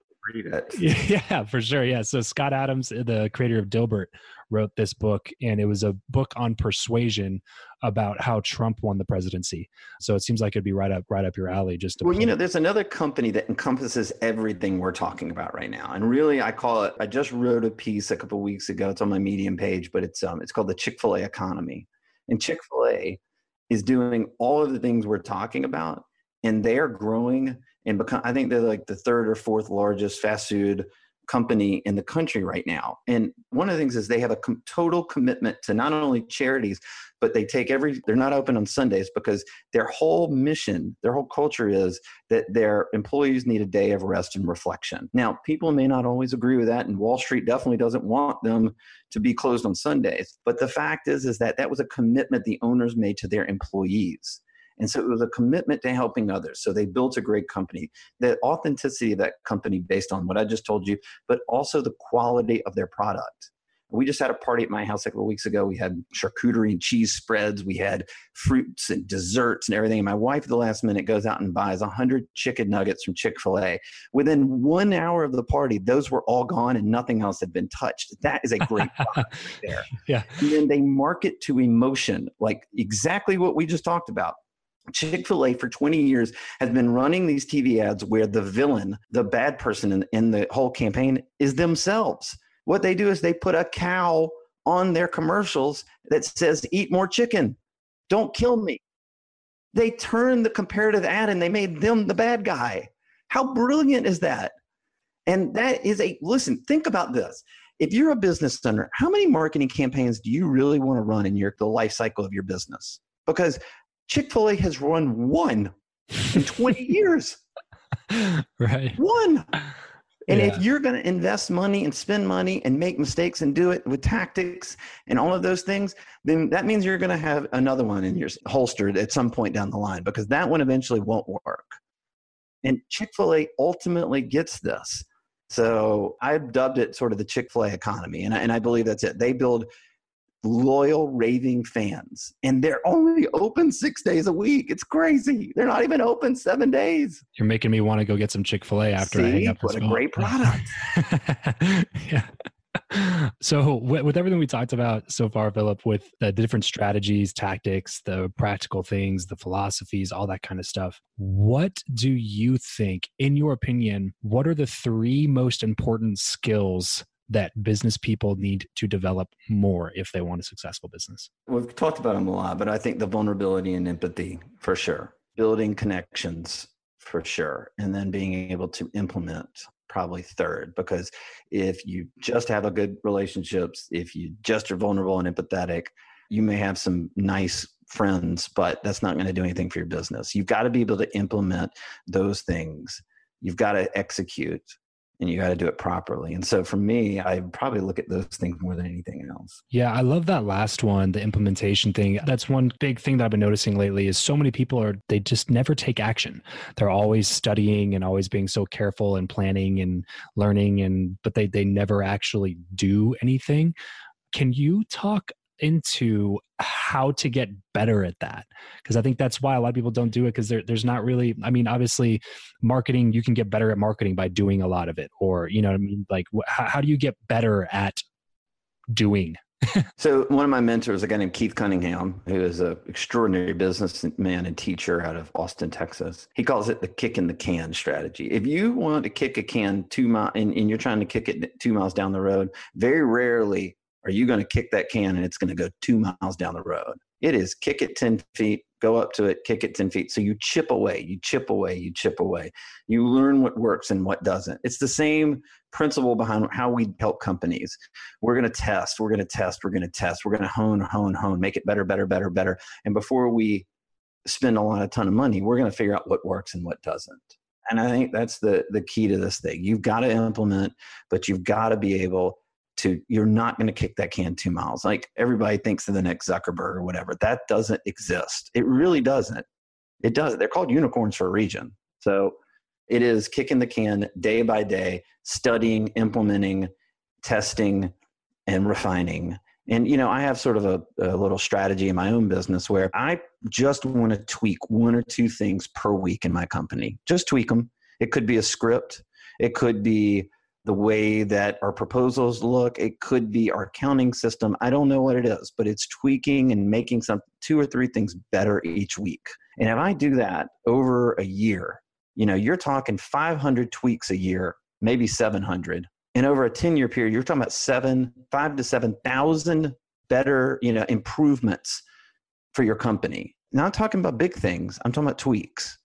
Yeah, for sure. Yeah. So Scott Adams, the creator of Dilbert, wrote this book, and it was a book on persuasion about how Trump won the presidency. So it seems like it'd be right up right up your alley. Just well, you know, there's another company that encompasses everything we're talking about right now, and really, I call it. I just wrote a piece a couple weeks ago. It's on my Medium page, but it's um, it's called the Chick Fil A economy, and Chick Fil A is doing all of the things we're talking about, and they are growing and become. I think they're like the third or fourth largest fast food company in the country right now. And one of the things is they have a com- total commitment to not only charities, but they take every, they're not open on Sundays because their whole mission, their whole culture is that their employees need a day of rest and reflection. Now, people may not always agree with that, and Wall Street definitely doesn't want them to be closed on Sundays. But the fact is, is that that was a commitment the owners made to their employees. And so it was a commitment to helping others. So they built a great company. The authenticity of that company based on what I just told you, but also the quality of their product. We just had a party at my house a couple of weeks ago. We had charcuterie and cheese spreads. We had fruits and desserts and everything. And my wife, at the last minute, goes out and buys 100 chicken nuggets from Chick fil A. Within one hour of the party, those were all gone and nothing else had been touched. That is a great product there. Yeah. And then they market to emotion, like exactly what we just talked about. Chick fil A for 20 years has been running these TV ads where the villain, the bad person in, in the whole campaign, is themselves. What they do is they put a cow on their commercials that says, Eat more chicken, don't kill me. They turned the comparative ad and they made them the bad guy. How brilliant is that? And that is a listen, think about this. If you're a business owner, how many marketing campaigns do you really want to run in your the life cycle of your business? Because Chick fil A has run one in 20 years. Right. One. And Yeah. if you're going to invest money and spend money and make mistakes and do it with tactics and all of those things, then that means you're going to have another one in your holster at some point down the line because that one eventually won't work. And Chick fil A ultimately gets this. So I've dubbed it sort of the Chick fil A economy. And I, and I believe that's it. They build loyal, raving fans, and they're only open six days a week. It's crazy. They're not even open seven days. You're making me want to go get some Chick fil A after I hang up. What a great product. yeah. So, with, with everything we talked about so far, Philip, with the different strategies, tactics, the practical things, the philosophies, all that kind of stuff, what do you think, in your opinion, what are the three most important skills that business people need to develop more if they want a successful business? We've talked about them a lot, but I think the vulnerability and empathy for sure, building connections for sure, and then being able to implement probably third because if you just have a good relationships if you just are vulnerable and empathetic you may have some nice friends but that's not going to do anything for your business. You've got to be able to implement those things. You've got to execute and you got to do it properly and so for me i probably look at those things more than anything else Yeah, I love that last one, the implementation thing. That's one big thing that I've been noticing lately is so many people are they just never take action. They're always studying and always being so careful and planning and learning and but they they never actually do anything. Can you talk into how to get better at that because i think that's why a lot of people don't do it because there, there's not really i mean obviously marketing you can get better at marketing by doing a lot of it or you know what i mean like wh- how, how do you get better at doing So one of my mentors, a guy named Keith Cunningham, who is an extraordinary businessman and teacher out of Austin, Texas, he calls it the kick in the can strategy. If you want to kick a can two miles and, and you're trying to kick it two miles down the road, very rarely are you going to kick that can and it's going to go two miles down the road. It is kick it 10 feet, go up to it, kick it 10 feet. So you chip away, you chip away, you chip away. You learn what works and what doesn't. It's the same principle behind how we help companies. We're going to test, we're going to test, we're going to test, we're going to hone, hone, hone, make it better, better, better, better. And before we spend a lot of ton of money, we're going to figure out what works and what doesn't. And I think that's the the key to this thing. You've got to implement, but you've got to be able to you're not going to kick that can two miles. Like everybody thinks of the next zuckerberg or whatever. That doesn't exist. It really doesn't. It does they're called unicorns for a reason. So it is kicking the can day by day studying implementing testing and refining. And you know i have sort of a, a little strategy in my own business where i just want to tweak one or two things per week in my company. Just tweak them it could be a script. It could be the way that our proposals look. It could be our accounting system. I don't know what it is, but it's tweaking and making some two or three things better each week. And if I do that over a year, you know, you're talking 500 tweaks a year, maybe 700. And over a 10 year period, you're talking about seven, five to 7,000 better, you know, improvements for your company. I'm talking about big things. I'm talking about tweaks.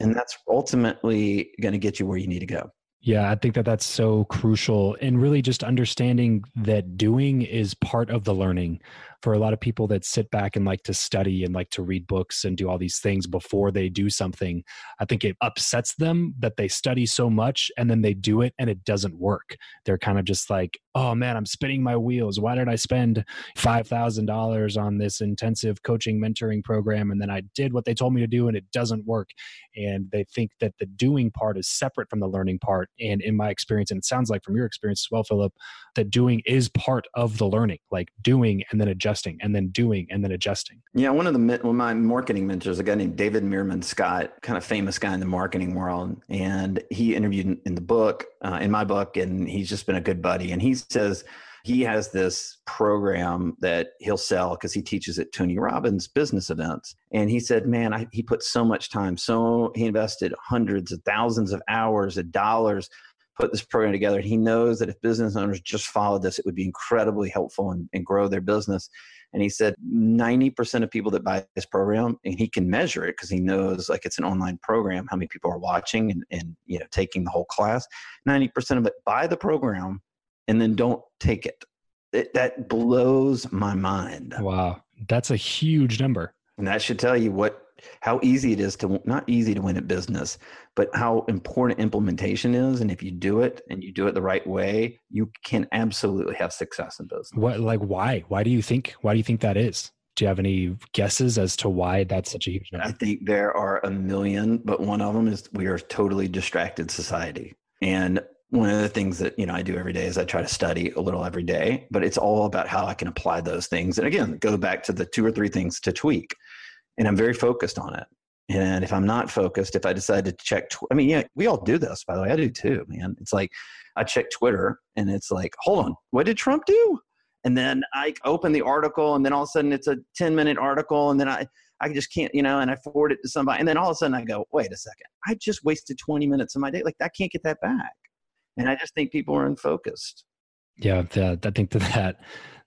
And that's ultimately going to get you where you need to go. Yeah, I think that that's so crucial and really just understanding that doing is part of the learning. For a lot of people that sit back and like to study and like to read books and do all these things before they do something, I think it upsets them that they study so much and then they do it and it doesn't work. They're kind of just like, oh man, I'm spinning my wheels. Why did I spend $5,000 on this intensive coaching mentoring program and then I did what they told me to do and it doesn't work? And they think that the doing part is separate from the learning part and in my experience and it sounds like from your experience as well philip that doing is part of the learning like doing and then adjusting and then doing and then adjusting yeah one of the of my marketing mentors a guy named david meerman scott kind of famous guy in the marketing world and he interviewed in the book uh, in my book and he's just been a good buddy and he says he has this program that he'll sell because he teaches at Tony Robbins business events. And he said, man, I, he put so much time. So he invested hundreds of thousands of hours of dollars, put this program together. And He knows that if business owners just followed this, it would be incredibly helpful and, and grow their business. And he said 90% of people that buy this program, and he can measure it because he knows like it's an online program, how many people are watching and, and you know taking the whole class. 90% of it buy the program and then don't take it. it. That blows my mind. Wow. That's a huge number. And that should tell you what how easy it is to not easy to win at business, but how important implementation is. And if you do it and you do it the right way, you can absolutely have success in business. What like why? Why do you think why do you think that is? Do you have any guesses as to why that's such a huge number? I think there are a million, but one of them is we are a totally distracted society. And one of the things that you know I do every day is I try to study a little every day, but it's all about how I can apply those things. And again, go back to the two or three things to tweak. And I'm very focused on it. And if I'm not focused, if I decide to check, tw- I mean, yeah, we all do this, by the way. I do too, man. It's like I check Twitter and it's like, hold on, what did Trump do? And then I open the article and then all of a sudden it's a 10 minute article and then I, I just can't, you know, and I forward it to somebody. And then all of a sudden I go, wait a second, I just wasted 20 minutes of my day. Like I can't get that back and i just think people are hmm. unfocused yeah, yeah i think that, that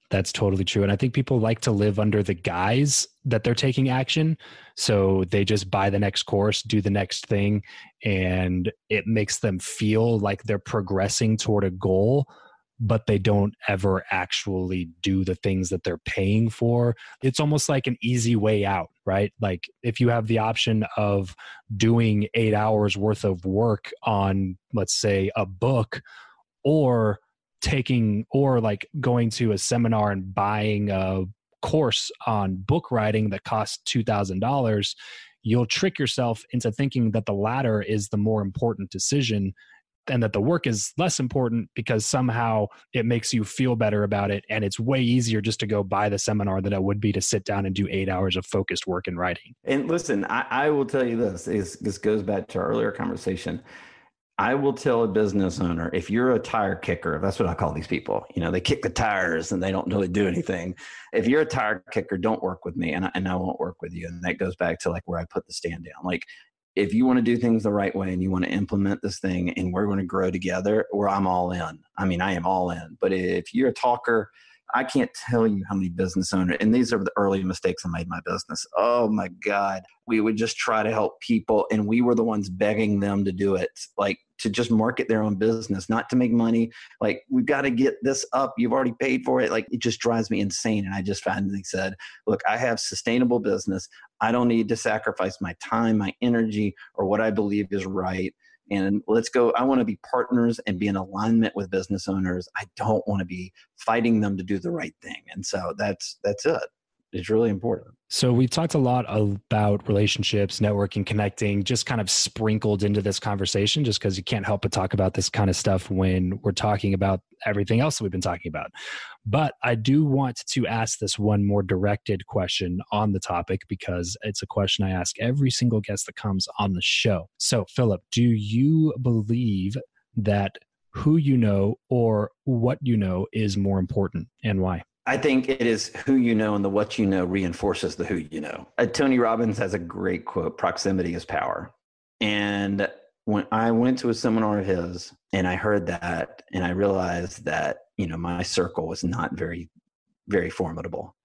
that's totally true and i think people like to live under the guise that they're taking action so they just buy the next course do the next thing and it makes them feel like they're progressing toward a goal but they don't ever actually do the things that they're paying for. It's almost like an easy way out, right? Like if you have the option of doing eight hours worth of work on, let's say, a book, or taking, or like going to a seminar and buying a course on book writing that costs $2,000, you'll trick yourself into thinking that the latter is the more important decision and that the work is less important because somehow it makes you feel better about it and it's way easier just to go buy the seminar than it would be to sit down and do eight hours of focused work and writing. And listen i, I will tell you this is, this goes back to our earlier conversation i will tell a business owner if you're a tire kicker that's what i call these people you know they kick the tires and they don't really do anything if you're a tire kicker don't work with me and I, and I won't work with you and that goes back to like where i put the stand down like if you want to do things the right way and you want to implement this thing and we're going to grow together, where I'm all in. I mean, I am all in. But if you're a talker, I can't tell you how many business owners, and these are the early mistakes I made in my business. Oh my God. We would just try to help people, and we were the ones begging them to do it, like to just market their own business, not to make money. Like, we've got to get this up. You've already paid for it. Like, it just drives me insane. And I just finally said, Look, I have sustainable business. I don't need to sacrifice my time, my energy, or what I believe is right. And let's go. I want to be partners and be in alignment with business owners. I don't want to be fighting them to do the right thing. And so that's that's it is really important. So we've talked a lot about relationships, networking, connecting, just kind of sprinkled into this conversation just because you can't help but talk about this kind of stuff when we're talking about everything else that we've been talking about. But I do want to ask this one more directed question on the topic because it's a question I ask every single guest that comes on the show. So, Philip, do you believe that who you know or what you know is more important and why? I think it is who you know and the what you know reinforces the who you know. Uh, Tony Robbins has a great quote proximity is power. And when I went to a seminar of his and I heard that and I realized that, you know, my circle was not very, very formidable.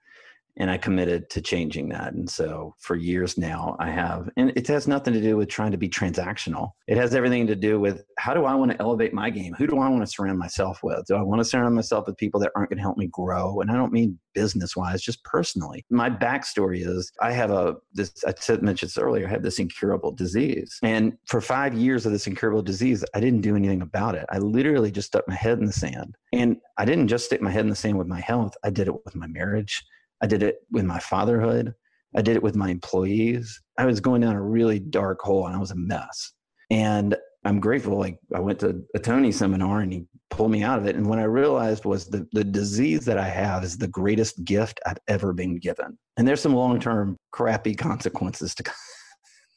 And I committed to changing that. And so for years now, I have, and it has nothing to do with trying to be transactional. It has everything to do with how do I want to elevate my game? Who do I want to surround myself with? Do I want to surround myself with people that aren't going to help me grow? And I don't mean business wise, just personally. My backstory is I have a, this, I said, mentioned this earlier, I have this incurable disease. And for five years of this incurable disease, I didn't do anything about it. I literally just stuck my head in the sand. And I didn't just stick my head in the sand with my health, I did it with my marriage. I did it with my fatherhood. I did it with my employees. I was going down a really dark hole and I was a mess. And I'm grateful. Like I went to a Tony seminar and he pulled me out of it. And what I realized was the, the disease that I have is the greatest gift I've ever been given. And there's some long term crappy consequences to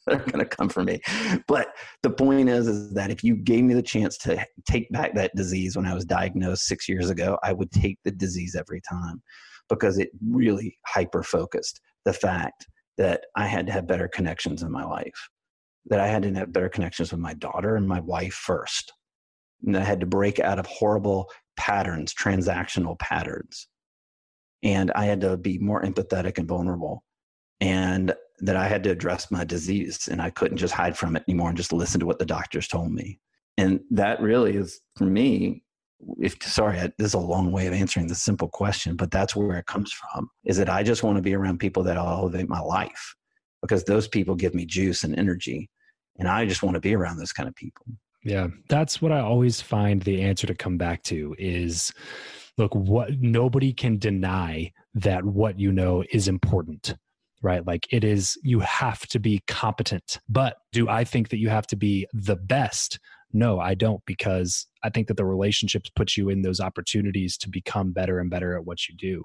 that are going to come for me. But the point is, is that if you gave me the chance to take back that disease when I was diagnosed six years ago, I would take the disease every time because it really hyper focused the fact that I had to have better connections in my life, that I had to have better connections with my daughter and my wife first. And I had to break out of horrible patterns, transactional patterns. And I had to be more empathetic and vulnerable. And that I had to address my disease and I couldn't just hide from it anymore and just listen to what the doctors told me. And that really is, for me, if sorry this is a long way of answering the simple question but that's where it comes from is that i just want to be around people that elevate my life because those people give me juice and energy and i just want to be around those kind of people. Yeah that's what i always find the answer to come back to is look what nobody can deny that what you know is important right? Like it is you have to be competent but do i think that you have to be the best? No i don't because I think that the relationships put you in those opportunities to become better and better at what you do.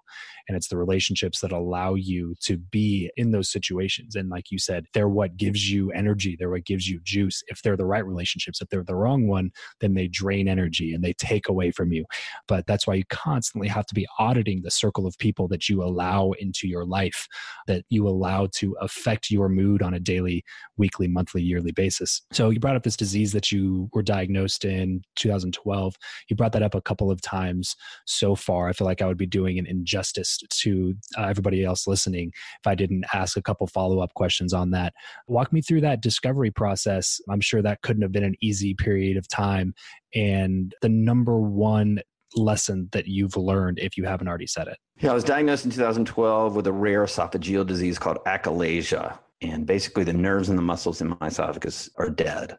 And it's the relationships that allow you to be in those situations. And like you said, they're what gives you energy, they're what gives you juice. If they're the right relationships, if they're the wrong one, then they drain energy and they take away from you. But that's why you constantly have to be auditing the circle of people that you allow into your life, that you allow to affect your mood on a daily, weekly, monthly, yearly basis. So you brought up this disease that you were diagnosed in 2000. 2012. You brought that up a couple of times so far. I feel like I would be doing an injustice to uh, everybody else listening if I didn't ask a couple follow up questions on that. Walk me through that discovery process. I'm sure that couldn't have been an easy period of time. And the number one lesson that you've learned if you haven't already said it? Yeah, I was diagnosed in 2012 with a rare esophageal disease called achalasia. And basically, the nerves and the muscles in my esophagus are dead.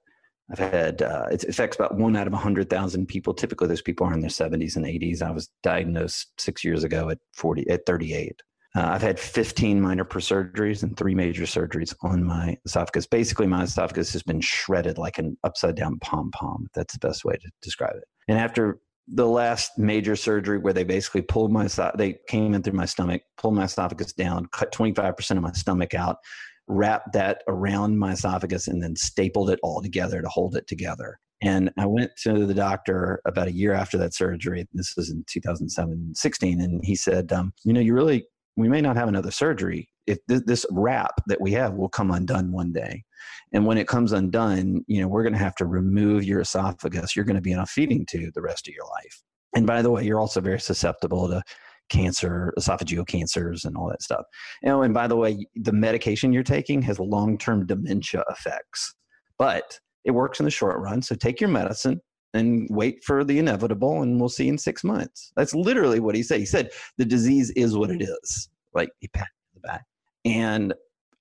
I've had uh, it affects about one out of 100,000 people. Typically, those people are in their 70s and 80s. I was diagnosed six years ago at 40 at 38. Uh, I've had 15 minor surgeries and three major surgeries on my esophagus. Basically, my esophagus has been shredded like an upside down pom pom. That's the best way to describe it. And after the last major surgery where they basically pulled my they came in through my stomach, pulled my esophagus down, cut 25% of my stomach out, wrapped that around my esophagus and then stapled it all together to hold it together. And I went to the doctor about a year after that surgery. This was in 2007, 16. And he said, um, You know, you really, we may not have another surgery. If th- this wrap that we have will come undone one day. And when it comes undone, you know, we're going to have to remove your esophagus. You're going to be in a feeding tube the rest of your life. And by the way, you're also very susceptible to cancer, esophageal cancers, and all that stuff. You know, and by the way, the medication you're taking has long term dementia effects, but it works in the short run. So take your medicine and wait for the inevitable, and we'll see in six months. That's literally what he said. He said, the disease is what it is. Like he patted the back. And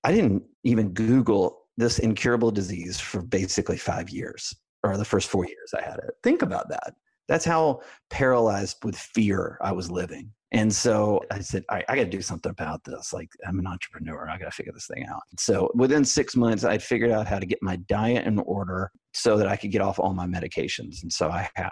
I didn't even Google this incurable disease for basically five years or the first four years I had it. Think about that. That's how paralyzed with fear I was living. And so I said, I got to do something about this. Like, I'm an entrepreneur. I got to figure this thing out. So within six months, I'd figured out how to get my diet in order so that I could get off all my medications. And so I have.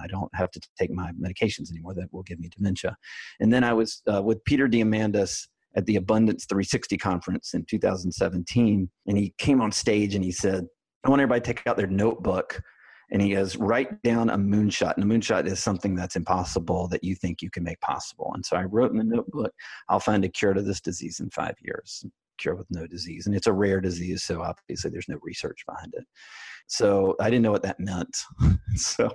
I don't have to take my medications anymore that will give me dementia. And then I was uh, with Peter Diamandis at the Abundance 360 conference in 2017. And he came on stage and he said, I want everybody to take out their notebook and he goes write down a moonshot and a moonshot is something that's impossible that you think you can make possible and so i wrote in the notebook i'll find a cure to this disease in five years cure with no disease and it's a rare disease so obviously there's no research behind it so i didn't know what that meant so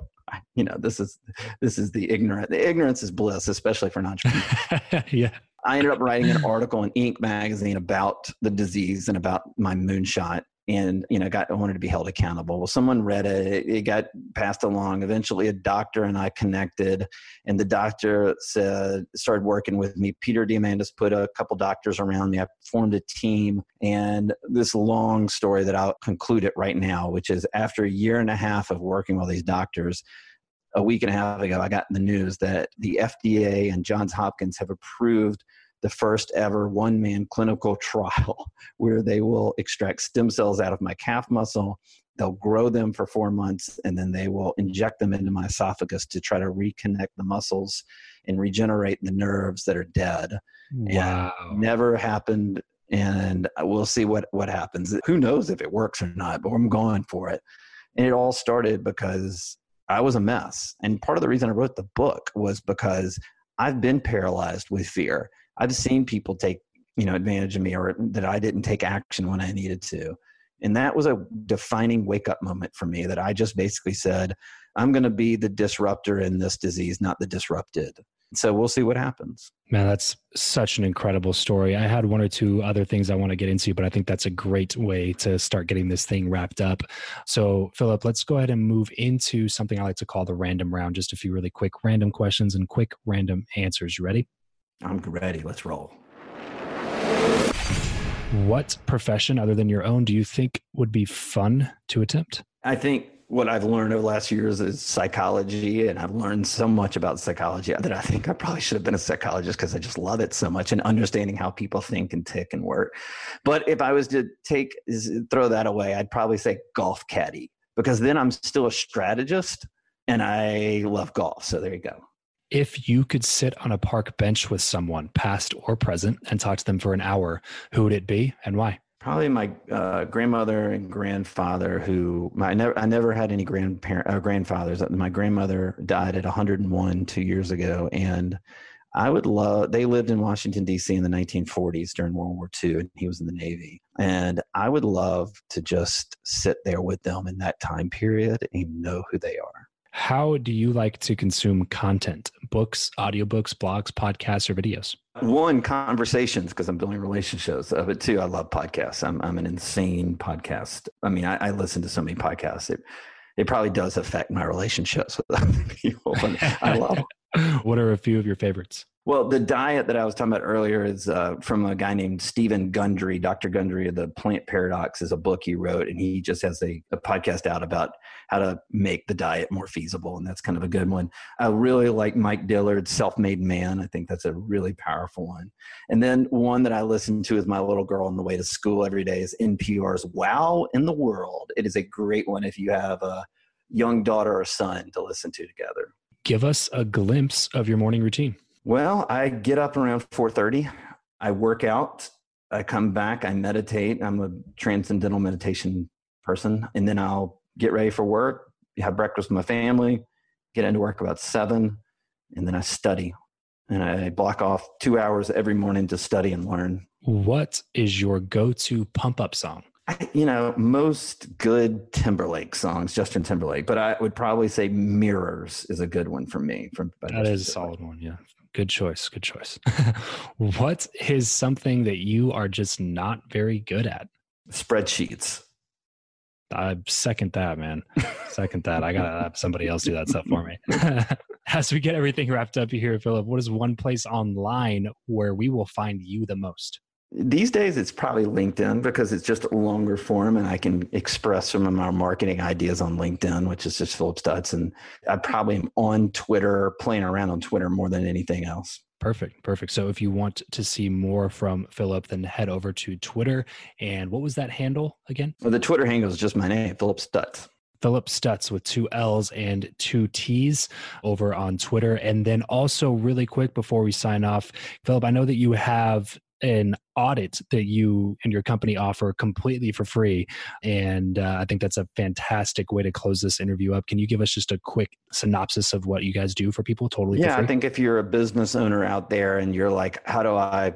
you know, this is this is the ignorant. The ignorance is bliss, especially for an entrepreneur. yeah. I ended up writing an article in Inc. magazine about the disease and about my moonshot and you know got wanted to be held accountable. Well someone read it it got passed along. Eventually a doctor and i connected and the doctor said started working with me. Peter diamandis put a couple doctors around me. I formed a team and this long story that i'll conclude it right now which is after a year and a half of working with these doctors a week and a half ago i got the news that the fda and johns hopkins have approved the first ever one man clinical trial where they will extract stem cells out of my calf muscle. They'll grow them for four months and then they will inject them into my esophagus to try to reconnect the muscles and regenerate the nerves that are dead. Wow. And never happened. And we'll see what, what happens. Who knows if it works or not, but I'm going for it. And it all started because I was a mess. And part of the reason I wrote the book was because I've been paralyzed with fear. I've seen people take you know advantage of me or that I didn't take action when I needed to. And that was a defining wake up moment for me that I just basically said, I'm going to be the disruptor in this disease, not the disrupted. So we'll see what happens. Man, that's such an incredible story. I had one or two other things I want to get into, but I think that's a great way to start getting this thing wrapped up. So, Philip, let's go ahead and move into something I like to call the random round. Just a few really quick random questions and quick random answers. You ready? I'm ready. Let's roll. What profession other than your own do you think would be fun to attempt? I think what I've learned over the last years is psychology, and I've learned so much about psychology that I think I probably should have been a psychologist because I just love it so much and understanding how people think and tick and work. But if I was to take throw that away, I'd probably say golf caddy because then I'm still a strategist and I love golf. So there you go. If you could sit on a park bench with someone, past or present, and talk to them for an hour, who would it be and why? Probably my uh, grandmother and grandfather. Who my, I never I never had any grandparent uh, grandfathers. My grandmother died at 101 two years ago, and I would love. They lived in Washington D.C. in the 1940s during World War II, and he was in the Navy. And I would love to just sit there with them in that time period and know who they are. How do you like to consume content? Books, audiobooks, blogs, podcasts, or videos? One, conversations, because I'm building relationships. Uh, but two, I love podcasts. I'm, I'm an insane podcast. I mean, I, I listen to so many podcasts. It, it probably does affect my relationships with other people. I love. what are a few of your favorites? Well, the diet that I was talking about earlier is uh, from a guy named Steven Gundry. Dr. Gundry, The Plant Paradox is a book he wrote, and he just has a, a, podcast out about how to make the diet more feasible, and that's kind of a good one. I really like Mike Dillard's Self Made Man. I think that's a really powerful one. And then one that I listen to is my little girl on the way to school every day is NPR's Wow in the World. It is a great one if you have a young daughter or son to listen to together. Give us a glimpse of your morning routine. Well, I get up around 4:30. I work out. I come back. I meditate. I'm a transcendental meditation person, and then I'll get ready for work. Have breakfast with my family. Get into work about seven, and then I study. And I block off two hours every morning to study and learn. What is your go-to pump-up song? I, you know, most good Timberlake songs, Justin Timberlake, but I would probably say "Mirrors" is a good one for me. From that is a solid one, yeah. Good choice. Good choice. what is something that you are just not very good at? Spreadsheets. I second that, man. Second that. I gotta have somebody else do that stuff for me. As we get everything wrapped up here, Philip, what is one place online where we will find you the most? These days, it's probably LinkedIn because it's just a longer form and I can express some of my marketing ideas on LinkedIn, which is just Philip Stutts. And I probably am on Twitter, playing around on Twitter more than anything else. Perfect. Perfect. So if you want to see more from Philip, then head over to Twitter. And what was that handle again? Well, the Twitter handle is just my name, Philip Stutts. Philip Stutts with two L's and two T's over on Twitter. And then also, really quick before we sign off, Philip, I know that you have an audit that you and your company offer completely for free. And uh, I think that's a fantastic way to close this interview up. Can you give us just a quick synopsis of what you guys do for people totally? Yeah, I think if you're a business owner out there and you're like, how do I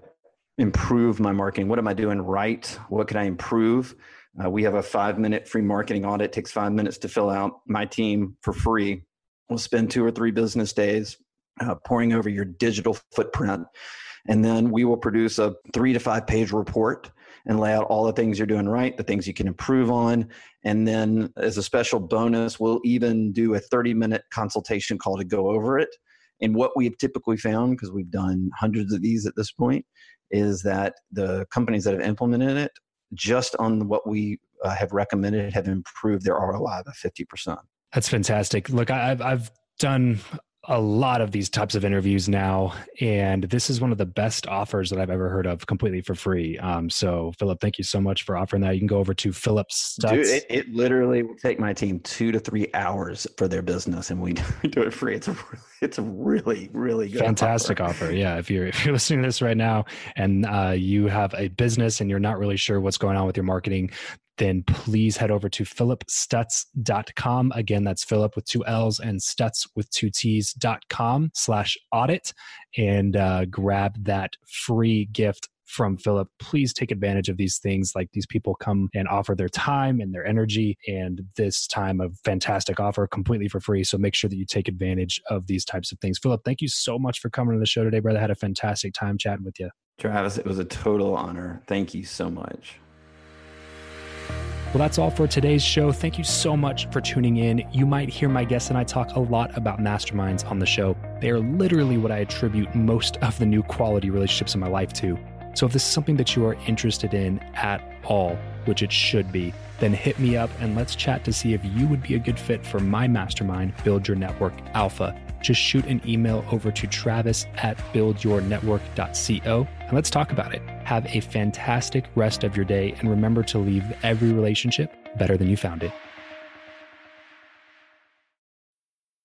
improve my marketing? What am I doing right? What can I improve? Uh, we have a five minute free marketing audit. It takes five minutes to fill out. My team for free will spend two or three business days uh, pouring over your digital footprint. And then we will produce a three to five page report and lay out all the things you're doing right, the things you can improve on. And then, as a special bonus, we'll even do a 30 minute consultation call to go over it. And what we've typically found, because we've done hundreds of these at this point, is that the companies that have implemented it, just on what we uh, have recommended, have improved their ROI by 50%. That's fantastic. Look, I've, I've done a lot of these types of interviews now, and this is one of the best offers that I've ever heard of, completely for free. Um, so, Philip, thank you so much for offering that. You can go over to Philip Stutts. Dude, it, it, literally will take my team two to three hours for their business, and we do it free. It's a it's a really really good fantastic offer. offer. Yeah, if you're if you're listening to this right now and uh, you have a business and you're not really sure what's going on with your marketing, then please head over to philipstutts.com. Again, that's Philip with two L's and Stutts with two T's.com slash audit and uh, grab that free gift from Philip. Please take advantage of these things. Like these people come and offer their time and their energy, and this time of fantastic offer completely for free. So make sure that you take advantage of these types of things. Philip, thank you so much for coming to the show today, brother. I had a fantastic time chatting with you. Travis, it was a total honor. Thank you so much. Well, that's all for today's show. Thank you so much for tuning in. You might hear my guests and I talk a lot about masterminds on the show. They are literally what I attribute most of the new quality relationships in my life to. So if this is something that you are interested in at all, which it should be, then hit me up and let's chat to see if you would be a good fit for my mastermind, Build Your Network Alpha. Just shoot an email over to travis at buildyournetwork.co and let's talk about it. Have a fantastic rest of your day and remember to leave every relationship better than you found it.